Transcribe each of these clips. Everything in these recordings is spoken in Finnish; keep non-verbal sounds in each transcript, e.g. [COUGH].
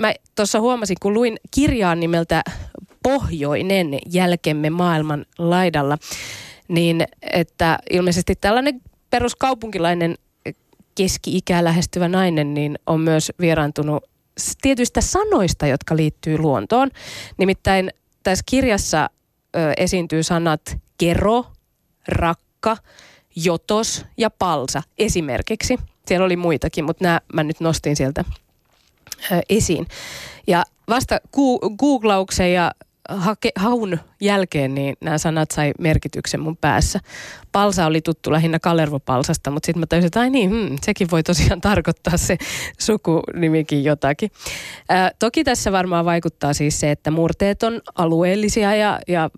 mä tuossa huomasin, kun luin kirjaa nimeltä Pohjoinen jälkemme maailman laidalla, niin että ilmeisesti tällainen peruskaupunkilainen keski-ikää lähestyvä nainen niin on myös vieraantunut tietyistä sanoista, jotka liittyy luontoon. Nimittäin tässä kirjassa ö, esiintyy sanat kero, rakka, jotos ja palsa esimerkiksi. Siellä oli muitakin, mutta nämä mä nyt nostin sieltä esiin. Ja vasta googlauksen ja hake, haun jälkeen niin nämä sanat sai merkityksen mun päässä. Palsa oli tuttu lähinnä Kalervo-palsasta, mutta sitten mä tajusin, että ai niin, hmm, sekin voi tosiaan [LAUGHS] tarkoittaa se sukunimikin jotakin. Ää, toki tässä varmaan vaikuttaa siis se, että murteet on alueellisia ja, ja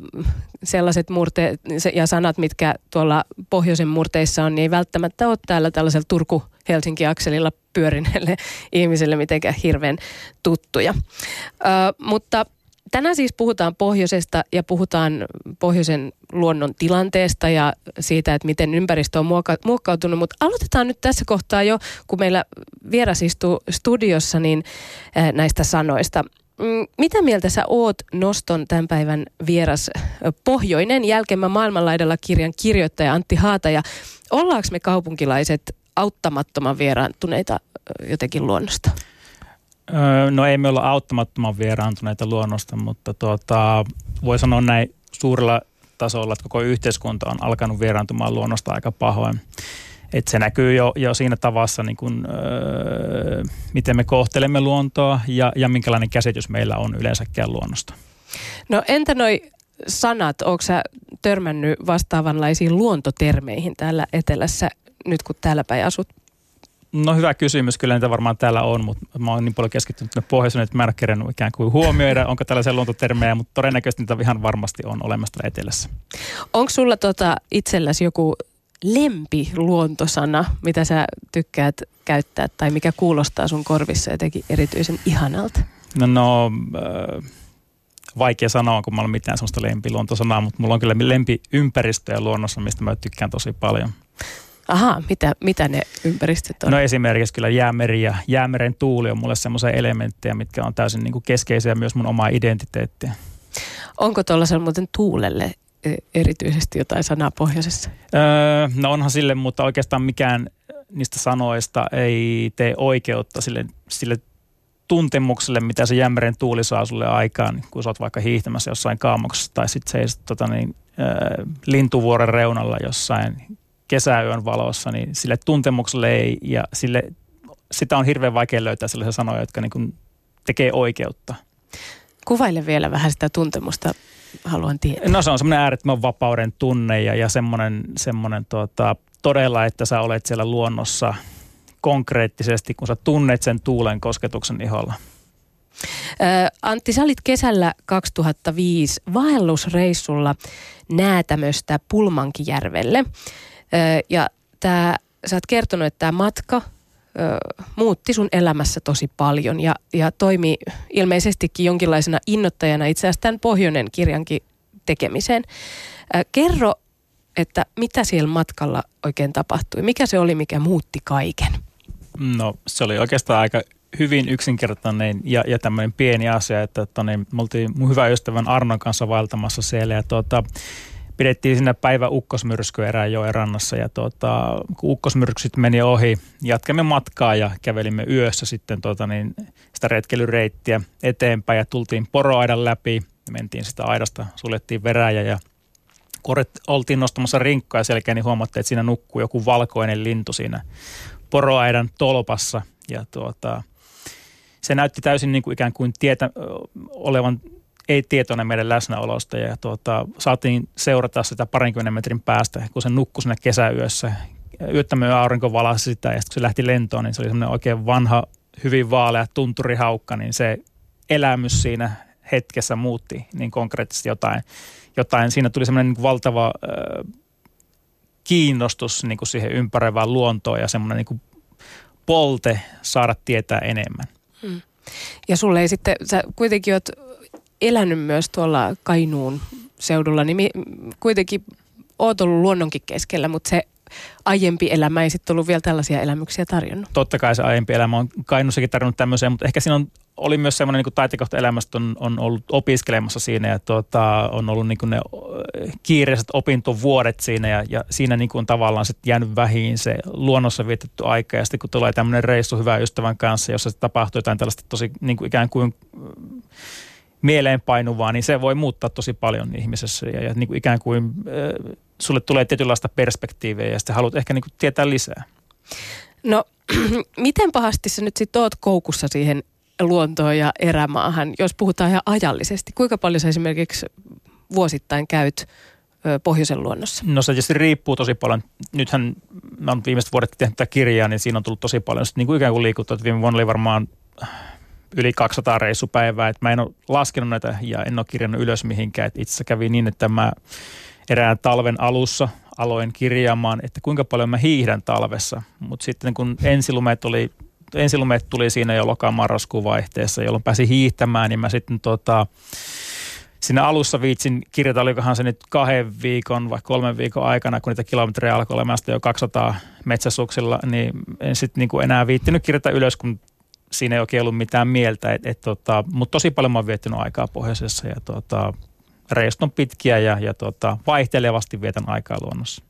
sellaiset murteet ja sanat, mitkä tuolla pohjoisen murteissa on, niin ei välttämättä ole täällä tällaisella Turku Helsinki-akselilla pyörineelle [LAUGHS] ihmiselle mitenkään hirveän tuttuja. Ö, mutta Tänään siis puhutaan pohjoisesta ja puhutaan pohjoisen luonnon tilanteesta ja siitä, että miten ympäristö on muokka- muokkautunut. Mutta aloitetaan nyt tässä kohtaa jo, kun meillä vieras istuu studiossa, niin näistä sanoista. Mm, mitä mieltä sä oot Noston tämän päivän vieras pohjoinen jälkemä maailmanlaidalla kirjan kirjoittaja Antti Haata ja ollaanko me kaupunkilaiset auttamattoman vieraantuneita jotenkin luonnosta? No ei me olla auttamattoman vieraantuneita luonnosta, mutta tuota, voi sanoa näin suurella tasolla, että koko yhteiskunta on alkanut vieraantumaan luonnosta aika pahoin. Et se näkyy jo, jo siinä tavassa, niin kun, öö, miten me kohtelemme luontoa ja, ja minkälainen käsitys meillä on yleensäkään luonnosta. No entä noi sanat, onko sä törmännyt vastaavanlaisiin luontotermeihin täällä etelässä nyt kun täällä päin asut? No hyvä kysymys, kyllä niitä varmaan täällä on, mutta mä oon niin paljon keskittynyt pohjoiseen, että mä en ikään kuin huomioida, onko tällaisia luontotermejä, mutta todennäköisesti niitä ihan varmasti on olemassa etelässä. Onko sulla tota itselläsi joku lempiluontosana, mitä sä tykkäät käyttää tai mikä kuulostaa sun korvissa jotenkin erityisen ihanalta? No, no äh, vaikea sanoa, kun mä olen mitään sellaista lempiluontosanaa, mutta mulla on kyllä lempiympäristöjä luonnossa, mistä mä tykkään tosi paljon. Aha, mitä, mitä ne ympäristöt on? No esimerkiksi kyllä jäämeri ja jäämeren tuuli on mulle semmoisia elementtejä, mitkä on täysin niin kuin keskeisiä myös mun omaa identiteettiä. Onko tuollaisella muuten tuulelle e, erityisesti jotain sanaa pohjoisessa? Öö, no onhan sille, mutta oikeastaan mikään niistä sanoista ei tee oikeutta sille, sille tuntemukselle, mitä se jämeren tuuli saa sulle aikaan, kun sä oot vaikka hiihtämässä jossain kaamoksessa tai sitten seisot tota niin, äh, lintuvuoren reunalla jossain kesäyön valossa, niin sille tuntemukselle ei, ja sille, sitä on hirveän vaikea löytää sellaisia sanoja, jotka niin kuin tekee oikeutta. Kuvaile vielä vähän sitä tuntemusta, haluan tietää. No se on semmoinen äärettömän vapauden tunne ja, ja semmoinen, semmoinen tuota, todella, että sä olet siellä luonnossa konkreettisesti, kun sä tunnet sen tuulen kosketuksen iholla. Antti, sä olit kesällä 2005 vaellusreissulla Näätämöstä Pulmankijärvelle. Ja tää, sä oot kertonut, että tämä matka ö, muutti sun elämässä tosi paljon ja, ja toimi ilmeisestikin jonkinlaisena innoittajana itse asiassa tämän Pohjoinen kirjankin tekemiseen. Ö, kerro, että mitä siellä matkalla oikein tapahtui? Mikä se oli, mikä muutti kaiken? No se oli oikeastaan aika hyvin yksinkertainen ja, ja tämmöinen pieni asia, että tonne, me oltiin mun hyvä ystävän Arnon kanssa vaeltamassa siellä ja tuota, pidettiin siinä päivä ukkosmyrsky joen rannassa ja tuota, kun ukkosmyrskyt meni ohi, jatkamme matkaa ja kävelimme yössä sitten tuota, niin sitä retkelyreittiä eteenpäin ja tultiin poroaidan läpi. Mentiin sitä aidasta, suljettiin veräjä ja kun oltiin nostamassa rinkkoja selkeä, niin huomattiin, että siinä nukkuu joku valkoinen lintu siinä poroaidan tolpassa ja tuota, se näytti täysin niin kuin ikään kuin tietä, olevan ei tietoinen meidän läsnäolosta ja tuota, saatiin seurata sitä parinkymmenen metrin päästä, kun se nukkui siinä kesäyössä. Yöttämöön aurinko valasi sitä ja sitten kun se lähti lentoon, niin se oli semmoinen oikein vanha, hyvin vaalea tunturihaukka, niin se elämys siinä hetkessä muutti niin konkreettisesti jotain. jotain. Siinä tuli semmoinen niin valtava äh, kiinnostus niin kuin siihen ympäröivään luontoon ja semmoinen niin kuin polte saada tietää enemmän. Hmm. Ja sulle ei sitten, sä kuitenkin oot elänyt myös tuolla Kainuun seudulla, niin kuitenkin oot ollut luonnonkin keskellä, mutta se aiempi elämä ei sitten ollut vielä tällaisia elämyksiä tarjonnut. Totta kai se aiempi elämä on Kainuussakin tarjonnut tämmöiseen, mutta ehkä siinä on oli myös semmoinen niin taitekohta elämästä on, on ollut opiskelemassa siinä ja tuota, on ollut niin ne kiireiset opintovuodet siinä ja, ja siinä niin kuin tavallaan sitten jäänyt vähin se luonnossa vietetty aika ja sitten kun tulee tämmöinen reissu hyvän ystävän kanssa, jossa tapahtuu jotain tällaista tosi niin kuin ikään kuin mieleenpainuvaa, niin se voi muuttaa tosi paljon ihmisessä ja, ja niin kuin ikään kuin äh, sulle tulee tietynlaista perspektiiviä ja sitten haluat ehkä niin kuin tietää lisää. No, [CLEARS THROAT] miten pahasti sä nyt sitten oot koukussa siihen luontoon ja erämaahan, jos puhutaan ihan ajallisesti? Kuinka paljon sä esimerkiksi vuosittain käyt pohjoisen luonnossa? No se tietysti riippuu tosi paljon. Nythän mä oon viimeiset vuodet tehnyt tätä kirjaa, niin siinä on tullut tosi paljon. Sitten niin kuin ikään kuin liikuttu, että viime vuonna oli varmaan yli 200 reissupäivää. Että mä en ole laskenut näitä ja en ole kirjannut ylös mihinkään. Että itse kävi niin, että mä erään talven alussa aloin kirjaamaan, että kuinka paljon mä hiihdän talvessa. Mutta sitten kun ensilumeet oli ensilumeet tuli siinä jo loka-marraskuun vaihteessa, jolloin pääsi hiihtämään, niin mä sitten tota, siinä alussa viitsin kirjata, olikohan se nyt kahden viikon vai kolmen viikon aikana, kun niitä kilometrejä alkoi olemaan jo 200 metsäsuksilla, niin en sitten niinku enää viittinyt kirjata ylös, kun siinä ei oikein ollut mitään mieltä. Et, et tota, Mutta tosi paljon mä oon viettänyt aikaa pohjoisessa ja tota, reistot on pitkiä ja, ja tota, vaihtelevasti vietän aikaa luonnossa.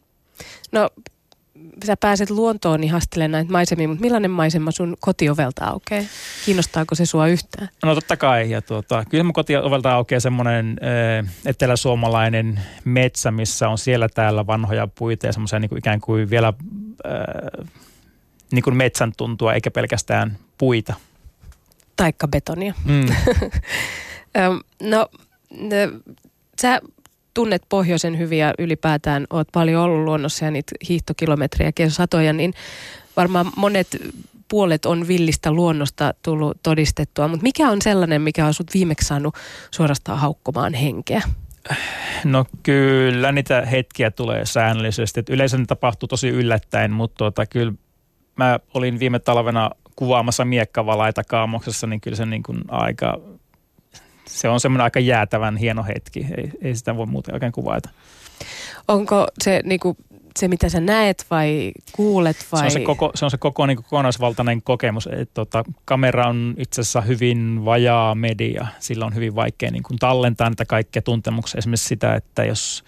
No sä pääset luontoon ihastelemaan näitä maisemia, mutta millainen maisema sun kotiovelta aukeaa? Kiinnostaako se sua yhtään? No totta kai. Ja tuota, kyllä mun kotiovelta aukeaa semmoinen äh, eteläsuomalainen metsä, missä on siellä täällä vanhoja puita ja semmoisia niin ikään kuin vielä äh, niin kuin metsän tuntua, eikä pelkästään puita. Taikka betonia. Mm. [LAUGHS] no, sä tunnet pohjoisen hyvin ja ylipäätään oot paljon ollut luonnossa ja niitä hiihtokilometrejä satoja, niin varmaan monet puolet on villistä luonnosta tullut todistettua, mutta mikä on sellainen, mikä on sut viimeksi saanut suorastaan haukkomaan henkeä? No kyllä niitä hetkiä tulee säännöllisesti. Et yleensä ne tapahtuu tosi yllättäen, mutta tuota, kyllä mä olin viime talvena kuvaamassa miekkavalaita kaamoksessa, niin kyllä se niin kuin aika se on semmoinen aika jäätävän hieno hetki. Ei, ei sitä voi muuten oikein kuvaita. Onko se niin kuin, se, mitä sä näet vai kuulet vai? Se on se koko, se on se koko niin kokonaisvaltainen kokemus. Et, tota, kamera on itse asiassa hyvin vajaa media. Sillä on hyvin vaikea niin kuin tallentaa niitä kaikkia tuntemuksia. Esimerkiksi sitä, että jos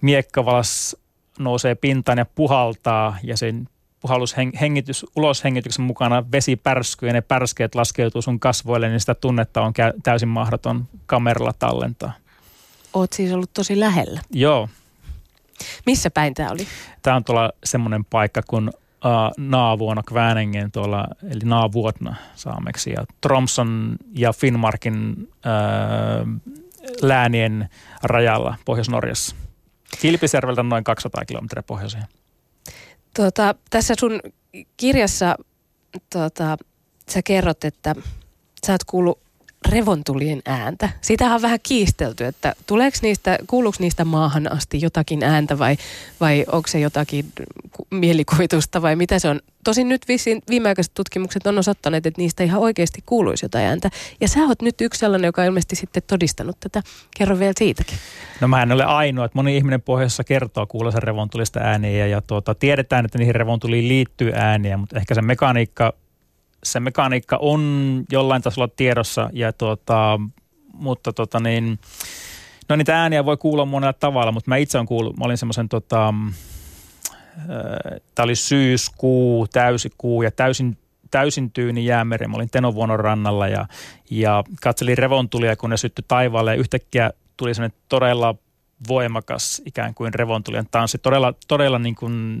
miekkavalas nousee pintaan ja puhaltaa ja sen puhallushengitys, uloshengityksen mukana vesi pärskyy ja ne pärskeet laskeutuu sun kasvoille, niin sitä tunnetta on täysin mahdoton kameralla tallentaa. Oot siis ollut tosi lähellä. Joo. Missä päin tämä oli? Tämä on tuolla semmoinen paikka kuin uh, Naavuona Kväänengen tuolla, eli Naavuotna saameksi. Ja Tromson ja Finnmarkin uh, läänien rajalla Pohjois-Norjassa. Kilpisjärveltä noin 200 kilometriä pohjoiseen. Tuota, tässä sun kirjassa tuota, sä kerrot, että sä oot kuullut revontulien ääntä. Sitä on vähän kiistelty, että tuleeko niistä, kuuluuko niistä maahan asti jotakin ääntä vai, vai onko se jotakin mielikuvitusta vai mitä se on. Tosin nyt vissiin viimeaikaiset tutkimukset on osoittaneet, että niistä ihan oikeasti kuuluisi jotain ääntä. Ja sä oot nyt yksi sellainen, joka on ilmeisesti sitten todistanut tätä. Kerro vielä siitäkin. No mä en ole ainoa, että moni ihminen pohjoisessa kertoo kuulossa revontulista ääniä ja tuota, tiedetään, että niihin revontuliin liittyy ääniä, mutta ehkä se mekaniikka se mekaniikka on jollain tasolla tiedossa, ja tuota, mutta tota niin, no niitä ääniä voi kuulla monella tavalla, mutta mä itse olen kuullut, mä olin semmoisen tota, tämä oli syyskuu, täysikuu ja täysin, täysin tyyni jäämeri. Mä olin Tenovuonon rannalla ja, ja katselin revontulia, kun ne syttyi taivaalle ja yhtäkkiä tuli semmoinen todella voimakas ikään kuin revontulien tanssi. Todella, todella niin kuin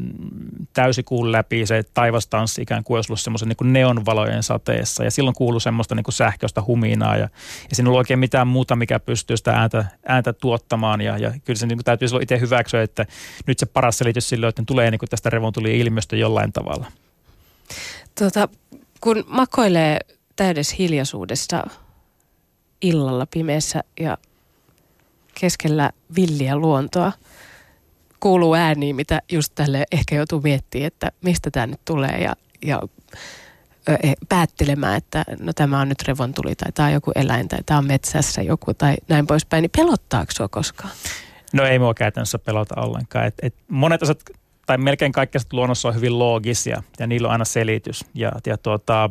täysikuun läpi se taivastanssi ikään kuin olisi ollut semmoisen niin kuin neonvalojen sateessa. Ja silloin kuului semmoista niin kuin sähköistä huminaa ja, ja siinä ei ollut oikein mitään muuta, mikä pystyy sitä ääntä, ääntä tuottamaan. Ja, ja kyllä se niin kuin täytyy silloin itse hyväksyä, että nyt se paras selitys silloin, että tulee niin kuin tästä revontulien ilmiöstä jollain tavalla. Tuota, kun makoilee täydessä hiljaisuudessa illalla pimeässä ja keskellä villiä luontoa kuuluu ääniä, mitä just tälle ehkä joutuu miettimään, että mistä tämä nyt tulee ja, ja e, päättelemään, että no tämä on nyt revontuli tai tämä on joku eläin tai tämä on metsässä joku tai näin poispäin, niin pelottaako sinua koskaan? No ei mua käytännössä pelota ollenkaan. Et, et monet asiat tai melkein kaikki luonnossa on hyvin loogisia ja niillä on aina selitys. Ja, ja tuota,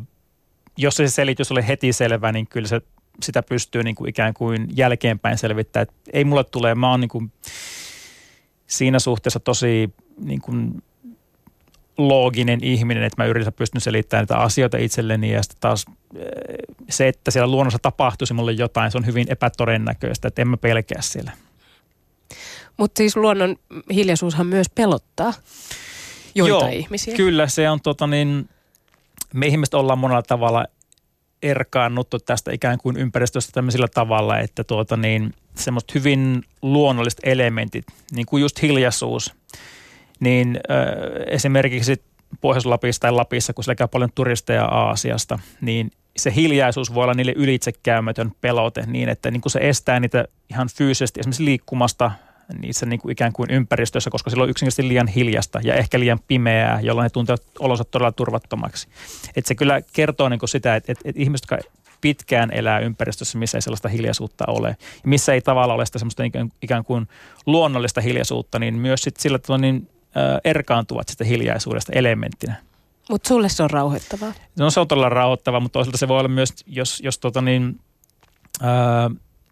jos se selitys oli heti selvä, niin kyllä se, sitä pystyy niin kuin ikään kuin jälkeenpäin selvittämään. Että ei mulle tule, mä oon niin kuin siinä suhteessa tosi niin kuin looginen ihminen, että mä yritän pystyn selittämään niitä asioita itselleni ja sitten taas eh, se, että siellä luonnossa tapahtuisi mulle jotain, se on hyvin epätodennäköistä, että en mä pelkää siellä. Mutta siis luonnon hiljaisuushan myös pelottaa joitain Joo, ihmisiä. kyllä se on tota niin, me ihmiset ollaan monella tavalla erkaannuttu tästä ikään kuin ympäristöstä tämmöisellä tavalla, että tuota niin, semmoista hyvin luonnolliset elementit, niin kuin just hiljaisuus, niin äh, esimerkiksi Pohjois-Lapissa tai Lapissa, kun siellä käy paljon turisteja Aasiasta, niin se hiljaisuus voi olla niille ylitsekäymätön pelote niin, että niin kuin se estää niitä ihan fyysisesti esimerkiksi liikkumasta niissä niin kuin ikään kuin ympäristössä, koska silloin on yksinkertaisesti liian hiljasta ja ehkä liian pimeää, jolloin he tuntevat olonsa todella turvattomaksi. Et se kyllä kertoo niin kuin sitä, että, että, että ihmiset, jotka pitkään elää ympäristössä, missä ei sellaista hiljaisuutta ole, missä ei tavallaan ole sitä semmoista ikään kuin luonnollista hiljaisuutta, niin myös sit sillä tavalla niin, äh, erkaantuvat sitä hiljaisuudesta elementtinä. Mutta sulle se on rauhoittavaa? No se on todella rauhoittavaa, mutta toisaalta se voi olla myös, jos, jos tota niin, äh,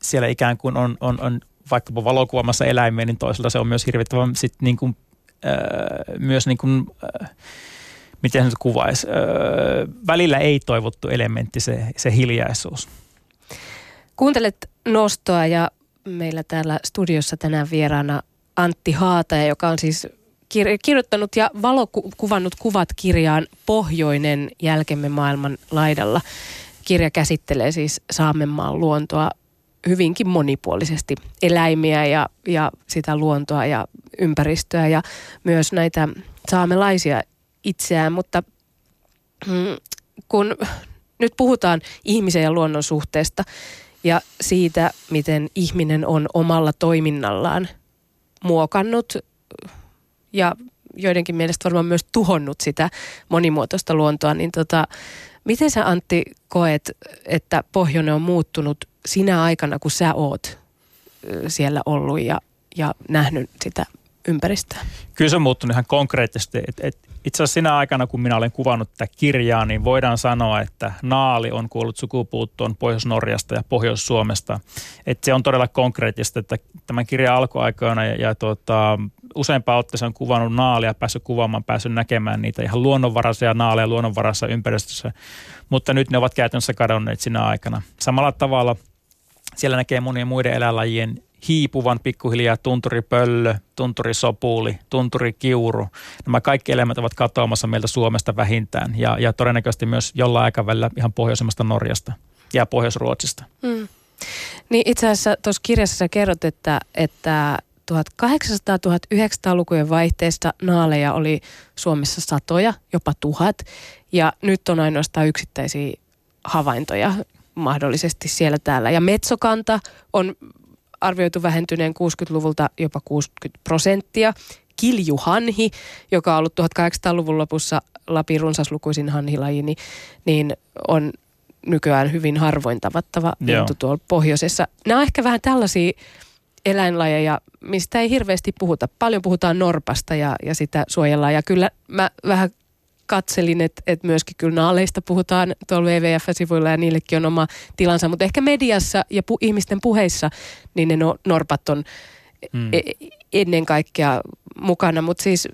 siellä ikään kuin on, on, on vaikkapa valokuvaamassa eläimiä, niin toisaalta se on myös hirvittävän sit niin kuin, äh, myös niin kuin, äh, miten se kuvaisi, äh, välillä ei toivottu elementti se, se hiljaisuus. Kuuntelet nostoa ja meillä täällä studiossa tänään vieraana Antti Haataja, joka on siis kir- kirjoittanut ja valokuvannut kuvat kirjaan Pohjoinen jälkemme maailman laidalla. Kirja käsittelee siis Saamenmaan luontoa hyvinkin monipuolisesti eläimiä ja, ja sitä luontoa ja ympäristöä ja myös näitä saamelaisia itseään, mutta mm, kun nyt puhutaan ihmisen ja luonnon suhteesta ja siitä, miten ihminen on omalla toiminnallaan muokannut ja joidenkin mielestä varmaan myös tuhonnut sitä monimuotoista luontoa, niin tota, miten sä Antti koet, että pohjoinen on muuttunut sinä aikana, kun sä oot siellä ollut ja, ja nähnyt sitä ympäristöä? Kyllä se on muuttunut ihan konkreettisesti. Et, et itse asiassa sinä aikana, kun minä olen kuvannut tätä kirjaa, niin voidaan sanoa, että naali on kuollut sukupuuttoon Pohjois-Norjasta ja Pohjois-Suomesta. Et se on todella konkreettista, että tämän kirjan alkuaikoina ja, ja tuota, useampaan otteeseen on kuvannut naalia, päässyt kuvaamaan, päässyt näkemään niitä ihan luonnonvaraisia naaleja luonnonvarassa ympäristössä, mutta nyt ne ovat käytännössä kadonneet sinä aikana. Samalla tavalla siellä näkee monien muiden eläinlajien hiipuvan pikkuhiljaa tunturipöllö, tunturisopuli, tunturikiuru. Nämä kaikki eläimet ovat katoamassa meiltä Suomesta vähintään ja, ja todennäköisesti myös jollain aikavälillä ihan pohjoisemmasta Norjasta ja Pohjois-Ruotsista. Mm. Niin itse asiassa tuossa kirjassa sä kerrot, että, että 1800-1900-lukujen vaihteesta naaleja oli Suomessa satoja, jopa tuhat. Ja nyt on ainoastaan yksittäisiä havaintoja mahdollisesti siellä täällä. Ja metsokanta on arvioitu vähentyneen 60-luvulta jopa 60 prosenttia. Kiljuhanhi, joka on ollut 1800-luvun lopussa Lapin runsaslukuisin hanhilaji, niin, niin on nykyään hyvin harvoin tavattava lintu tuolla pohjoisessa. Nämä on ehkä vähän tällaisia eläinlajeja, mistä ei hirveästi puhuta. Paljon puhutaan norpasta ja, ja sitä suojellaan. Ja kyllä mä vähän katselin, että, että myöskin kyllä naaleista puhutaan tuolla WWF-sivuilla ja niillekin on oma tilansa, mutta ehkä mediassa ja pu, ihmisten puheissa niin ne no, norpat on mm. e, ennen kaikkea mukana, mutta siis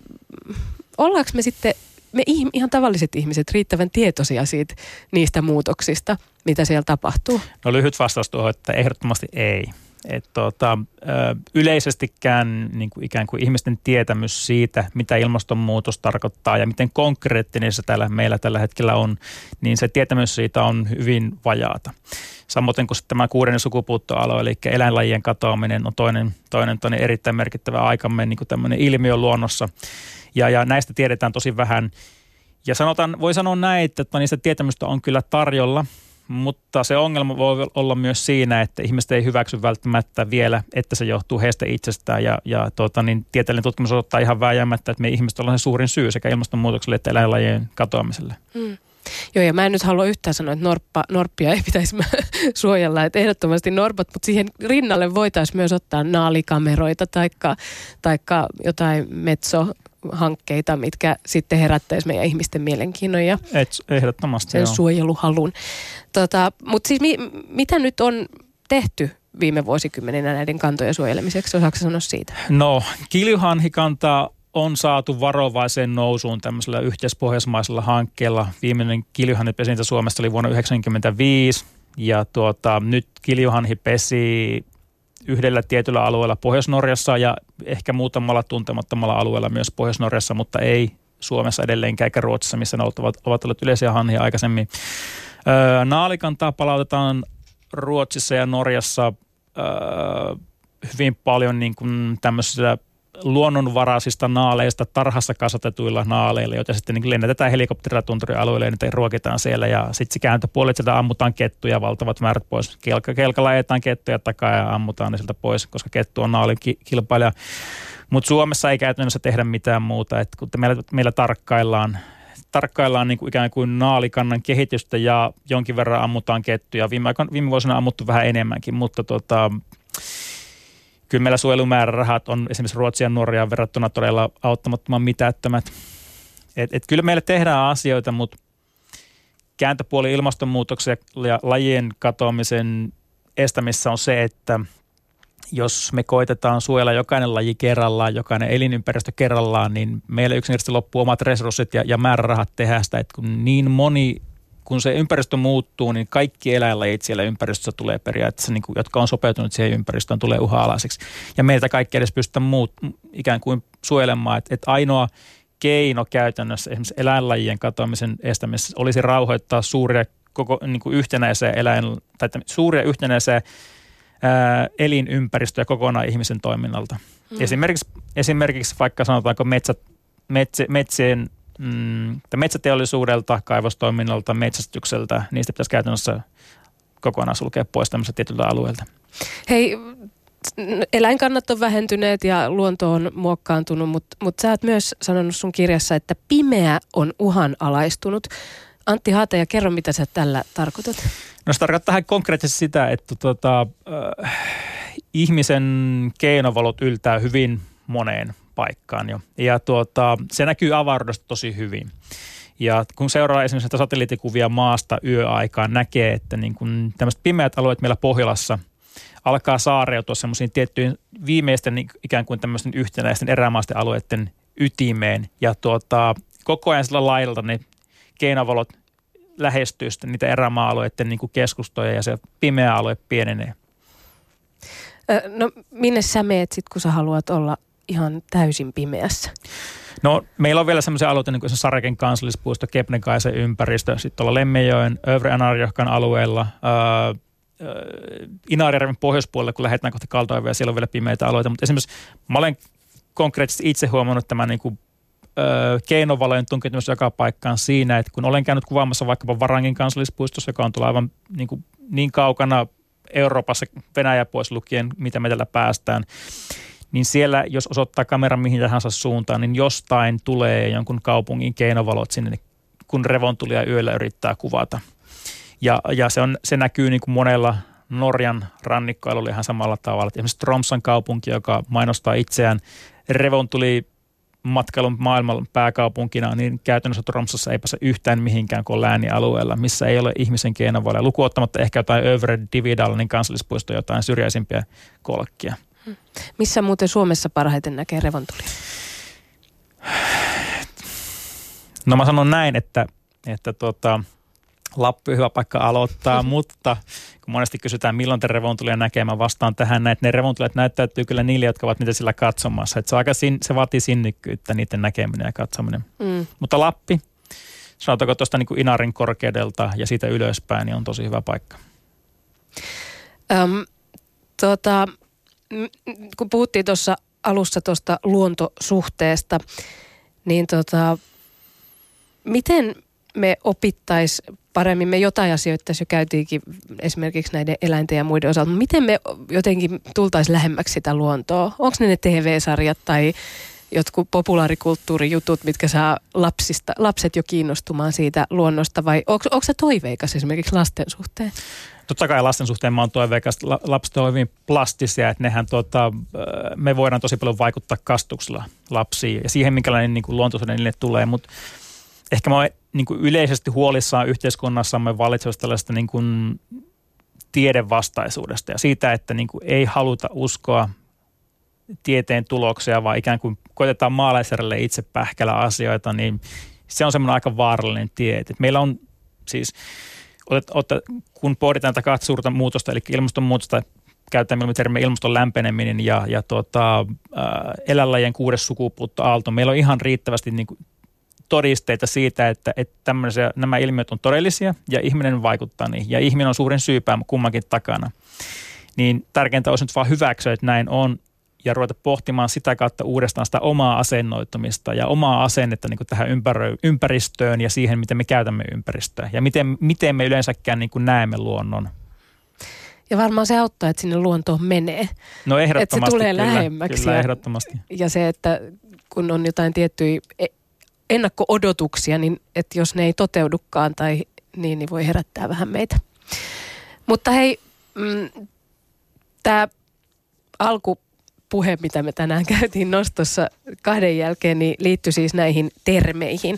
ollaanko me sitten me ihan tavalliset ihmiset riittävän tietoisia siitä, niistä muutoksista, mitä siellä tapahtuu? No lyhyt vastaus tuohon, että ehdottomasti ei. Et tota, yleisestikään niin kuin ikään kuin ihmisten tietämys siitä, mitä ilmastonmuutos tarkoittaa ja miten konkreettinen se täällä, meillä tällä hetkellä on, niin se tietämys siitä on hyvin vajaata. Samoin kuin tämä kuudennen sukupuuttoalue, eli eläinlajien katoaminen on toinen, toinen, toinen erittäin merkittävä aikamme niin kuin tämmöinen ilmiö luonnossa. Ja, ja näistä tiedetään tosi vähän. Ja sanotaan, voi sanoa näin, että niistä tietämystä on kyllä tarjolla – mutta se ongelma voi olla myös siinä, että ihmiset ei hyväksy välttämättä vielä, että se johtuu heistä itsestään. Ja, ja tuota, niin tieteellinen tutkimus ottaa ihan vääjäämättä, että me ihmiset ollaan se suurin syy sekä ilmastonmuutokselle että eläinlajien katoamiselle. Mm. Joo, ja mä en nyt halua yhtään sanoa, että norppa, norppia ei pitäisi [LAUGHS] suojella, että ehdottomasti norpat, mutta siihen rinnalle voitaisiin myös ottaa naalikameroita taikka, taikka jotain metso hankkeita, mitkä sitten herättäisi meidän ihmisten mielenkiinnon ja Et, ehdottomasti, sen joo. suojeluhalun. Tota, Mutta siis mi, mitä nyt on tehty viime vuosikymmeninä näiden kantojen suojelemiseksi? Osaatko sanoa siitä? No, kiljuhanhikanta on saatu varovaiseen nousuun tämmöisellä yhteispohjoismaisella hankkeella. Viimeinen kiljuhanhipesintä Suomessa oli vuonna 1995 ja tuota, nyt kiljuhanhi pesi yhdellä tietyllä alueella Pohjois-Norjassa ja ehkä muutamalla tuntemattomalla alueella myös Pohjois-Norjassa, mutta ei Suomessa edelleenkään eikä Ruotsissa, missä ne ovat, ovat olleet yleisiä hanhia aikaisemmin. Öö, naalikantaa palautetaan Ruotsissa ja Norjassa öö, hyvin paljon niin kuin tämmöisillä luonnonvaraisista naaleista tarhassa kasvatetuilla naaleilla, joita sitten niin lennätetään helikopterilla tunturialueelle ja niitä ruokitaan siellä. Ja sitten se kääntöpuolet sieltä ammutaan kettuja valtavat määrät pois. Kelka, kelkalla ajetaan kettuja takaa ja ammutaan ne sieltä pois, koska kettu on naalin ki- kilpailija. Mutta Suomessa ei käytännössä tehdä mitään muuta. Et kun meillä, meillä tarkkaillaan tarkkaillaan niin kuin ikään kuin naalikannan kehitystä ja jonkin verran ammutaan kettuja. Viime, aikoina, viime vuosina ammuttu vähän enemmänkin, mutta tota, kyllä meillä suojelumäärärahat on esimerkiksi Ruotsia ja Norjaan verrattuna todella auttamattoman mitättömät. Et, et kyllä meillä tehdään asioita, mutta kääntöpuoli ilmastonmuutoksen ja lajien katoamisen estämissä on se, että jos me koitetaan suojella jokainen laji kerrallaan, jokainen elinympäristö kerrallaan, niin meillä yksinkertaisesti loppuu omat resurssit ja, ja määrärahat tehdä sitä, että kun niin moni kun se ympäristö muuttuu, niin kaikki eläinlajit siellä ympäristössä tulee periaatteessa, niin kuin, jotka on sopeutunut siihen ympäristöön, tulee uha-alaiseksi. Ja meiltä kaikki edes pystytä muut ikään kuin suojelemaan, että, että ainoa keino käytännössä esimerkiksi eläinlajien katoamisen estämisessä olisi rauhoittaa suuria koko niin kuin yhtenäisiä eläin, tai suuria yhtenäisiä ää, elinympäristöjä kokonaan ihmisen toiminnalta. Mm. Esimerkiksi, esimerkiksi vaikka sanotaanko metsät, metsä, metsien mm, metsäteollisuudelta, kaivostoiminnalta, metsästykseltä, niistä pitäisi käytännössä kokonaan sulkea pois tämmöiseltä tietyltä alueelta. Hei, eläinkannat on vähentyneet ja luonto on muokkaantunut, mutta mut sä oot myös sanonut sun kirjassa, että pimeä on uhanalaistunut. Antti ja kerro mitä sä tällä tarkoitat. No se tarkoittaa konkreettisesti sitä, että tota, äh, ihmisen keinovalot yltää hyvin moneen paikkaan jo. Ja tuota, se näkyy avaruudesta tosi hyvin. Ja kun seuraa esimerkiksi satelliittikuvia maasta yöaikaan, näkee, että niin kun tämmöiset pimeät alueet meillä Pohjolassa alkaa saareutua semmoisiin tiettyihin viimeisten ikään kuin tämmöisten yhtenäisten erämaisten alueiden ytimeen. Ja tuota, koko ajan sillä lailla ne keinovalot lähestyy sitten niitä erämaa-alueiden niin keskustoja ja se pimeä alue pienenee. No minne sä meet sitten, kun sä haluat olla ihan täysin pimeässä? No meillä on vielä semmoisia alueita, niin kuin se Sareken kansallispuisto, Kepnekaisen ympäristö, sitten tuolla Lemmenjoen, Övre Anarjohkan alueella, ää, Inaarijärven pohjoispuolella, kun lähdetään kohti Kaltoivia, siellä on vielä pimeitä alueita, mutta esimerkiksi mä olen konkreettisesti itse huomannut tämän niin kuin, ö, keinovalojen tunkeutumista joka paikkaan siinä, että kun olen käynyt kuvaamassa vaikkapa Varangin kansallispuistossa, joka on tuolla aivan niin, kuin, niin kaukana Euroopassa Venäjä pois lukien, mitä me tällä päästään, niin siellä, jos osoittaa kameran mihin tahansa suuntaan, niin jostain tulee jonkun kaupungin keinovalot sinne, kun revontulia yöllä yrittää kuvata. Ja, ja se, on, se näkyy niin kuin monella Norjan rannikkoalueella ihan samalla tavalla. Esimerkiksi Tromsan kaupunki, joka mainostaa itseään revontuli matkailun maailman pääkaupunkina, niin käytännössä Tromsassa ei pääse yhtään mihinkään kuin läänialueella, missä ei ole ihmisen keinovalia. Lukuottamatta ehkä jotain Övre Dividalin kansallispuisto, jotain syrjäisimpiä kolkkia. Missä muuten Suomessa parhaiten näkee revontulia? No mä sanon näin, että, että tota, Lappi on hyvä paikka aloittaa, [LAUGHS] mutta kun monesti kysytään, milloin te revontulia näkemään, vastaan tähän näin, että ne revontulijat näyttäytyy kyllä niille, jotka ovat niitä sillä katsomassa. Että se, on aika sin, se vaatii sinnikkyyttä, niiden näkeminen ja katsominen. Mm. Mutta Lappi, sanotaanko tuosta niin kuin Inarin korkeudelta ja siitä ylöspäin, niin on tosi hyvä paikka. Öm, tota, kun puhuttiin tuossa alussa tuosta luontosuhteesta, niin tota, miten me opittais paremmin, me jotain asioita tässä jo käytiinkin esimerkiksi näiden eläinten ja muiden osalta, miten me jotenkin tultaisiin lähemmäksi sitä luontoa? Onko ne ne TV-sarjat tai jotkut populaarikulttuurijutut, mitkä saa lapsista, lapset jo kiinnostumaan siitä luonnosta vai onko se toiveikas esimerkiksi lasten suhteen? Totta kai lasten suhteen mä oon toiveikas. Lapset on hyvin plastisia, että nehän tuota, me voidaan tosi paljon vaikuttaa kastuksella lapsiin ja siihen, minkälainen niin kuin luontoisuuden niille tulee, mutta ehkä mä oon niin kuin yleisesti huolissaan yhteiskunnassamme valitsevasta tällaista niin kuin tiedevastaisuudesta ja siitä, että niin kuin ei haluta uskoa tieteen tuloksia, vaan ikään kuin koitetaan maalaisjärjelle itse pähkällä asioita, niin se on semmoinen aika vaarallinen tie. Että meillä on siis, kun pohditaan tätä kahta suurta muutosta, eli ilmastonmuutosta, käytetään termiä ilmaston lämpeneminen ja, ja tuota, eläinlajien kuudes sukupuuttoaalto. Meillä on ihan riittävästi niin kuin todisteita siitä, että, että nämä ilmiöt on todellisia ja ihminen vaikuttaa niihin ja ihminen on suurin syypää kummankin takana. Niin tärkeintä olisi nyt vaan hyväksyä, että näin on ja ruveta pohtimaan sitä kautta uudestaan sitä omaa asennoitumista ja omaa asennetta niin kuin tähän ympäristöön ja siihen, miten me käytämme ympäristöä ja miten, miten me yleensäkään niin kuin näemme luonnon. Ja varmaan se auttaa, että sinne luontoon menee. No ehdottomasti. Että se tulee kyllä, lähemmäksi. Kyllä, ehdottomasti. Ja, ja se, että kun on jotain tiettyjä e- ennakko-odotuksia, niin että jos ne ei toteudukaan tai niin, niin voi herättää vähän meitä. Mutta hei, mm, tämä alkupuhe, mitä me tänään käytiin nostossa kahden jälkeen, niin liittyi siis näihin termeihin,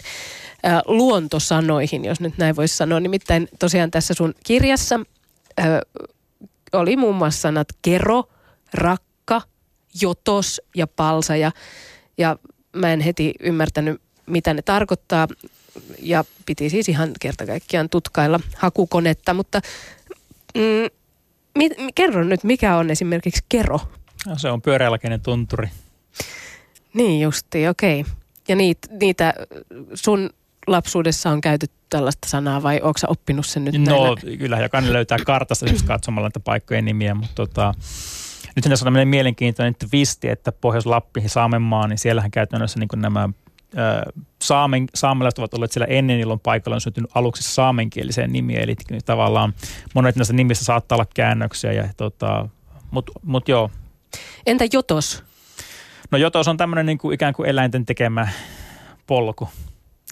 luontosanoihin, jos nyt näin voisi sanoa. Nimittäin tosiaan tässä sun kirjassa oli muun muassa sanat kero, rakka, jotos ja palsa ja, ja mä en heti ymmärtänyt, mitä ne tarkoittaa ja piti siis ihan kerta kaikkiaan tutkailla hakukonetta, mutta mm, kerro nyt, mikä on esimerkiksi kero? No, se on pyöreälläkeinen tunturi. Niin justi, okei. Okay. Ja niitä, niitä sun lapsuudessa on käytetty tällaista sanaa vai onko sä oppinut sen nyt? No näillä? kyllä, jokainen löytää kartasta esimerkiksi katsomalla näitä paikkojen nimiä, mutta tota, nyt tässä on tämmöinen mielenkiintoinen twisti, että Pohjois-Lappi ja Saamenmaa, niin siellähän käytännössä niin nämä saamen, saamelaiset ovat olleet siellä ennen, jolloin paikalla on syntynyt aluksi saamenkieliseen nimiä, eli tavallaan monet näistä nimistä saattaa olla käännöksiä, ja tota, mutta mut joo. Entä jotos? No jotos on tämmöinen niin kuin ikään kuin eläinten tekemä polku.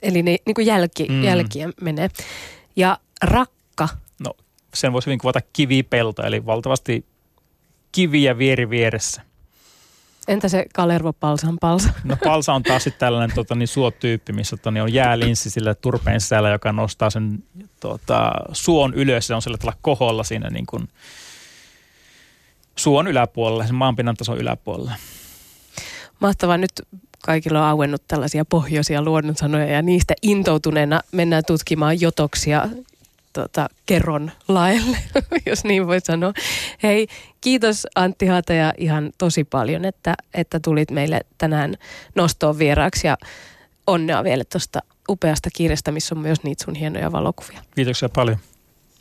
Eli ne niin kuin jälki, mm. jälkiä menee. Ja rakka? No sen voisi hyvin kuvata kivipelto, eli valtavasti kiviä vieri vieressä. Entä se Kalervo Palsan palsa? No palsa on taas sitten tällainen tota, niin suotyyppi, missä tota, niin on jäälinssi sillä turpeen sisällä, joka nostaa sen tota, suon ylös. Se on sillä tavalla koholla siinä niin kuin suon yläpuolella, sen maanpinnan tason yläpuolella. Mahtavaa. Nyt kaikilla on auennut tällaisia pohjoisia luonnonsanoja ja niistä intoutuneena mennään tutkimaan jotoksia tota, kerron laelle, [LAUGHS] jos niin voi sanoa. Hei, kiitos Antti Haataja ihan tosi paljon, että, että tulit meille tänään nostoon vieraaksi ja onnea vielä tuosta upeasta kirjasta, missä on myös niitä sun hienoja valokuvia. Kiitoksia paljon.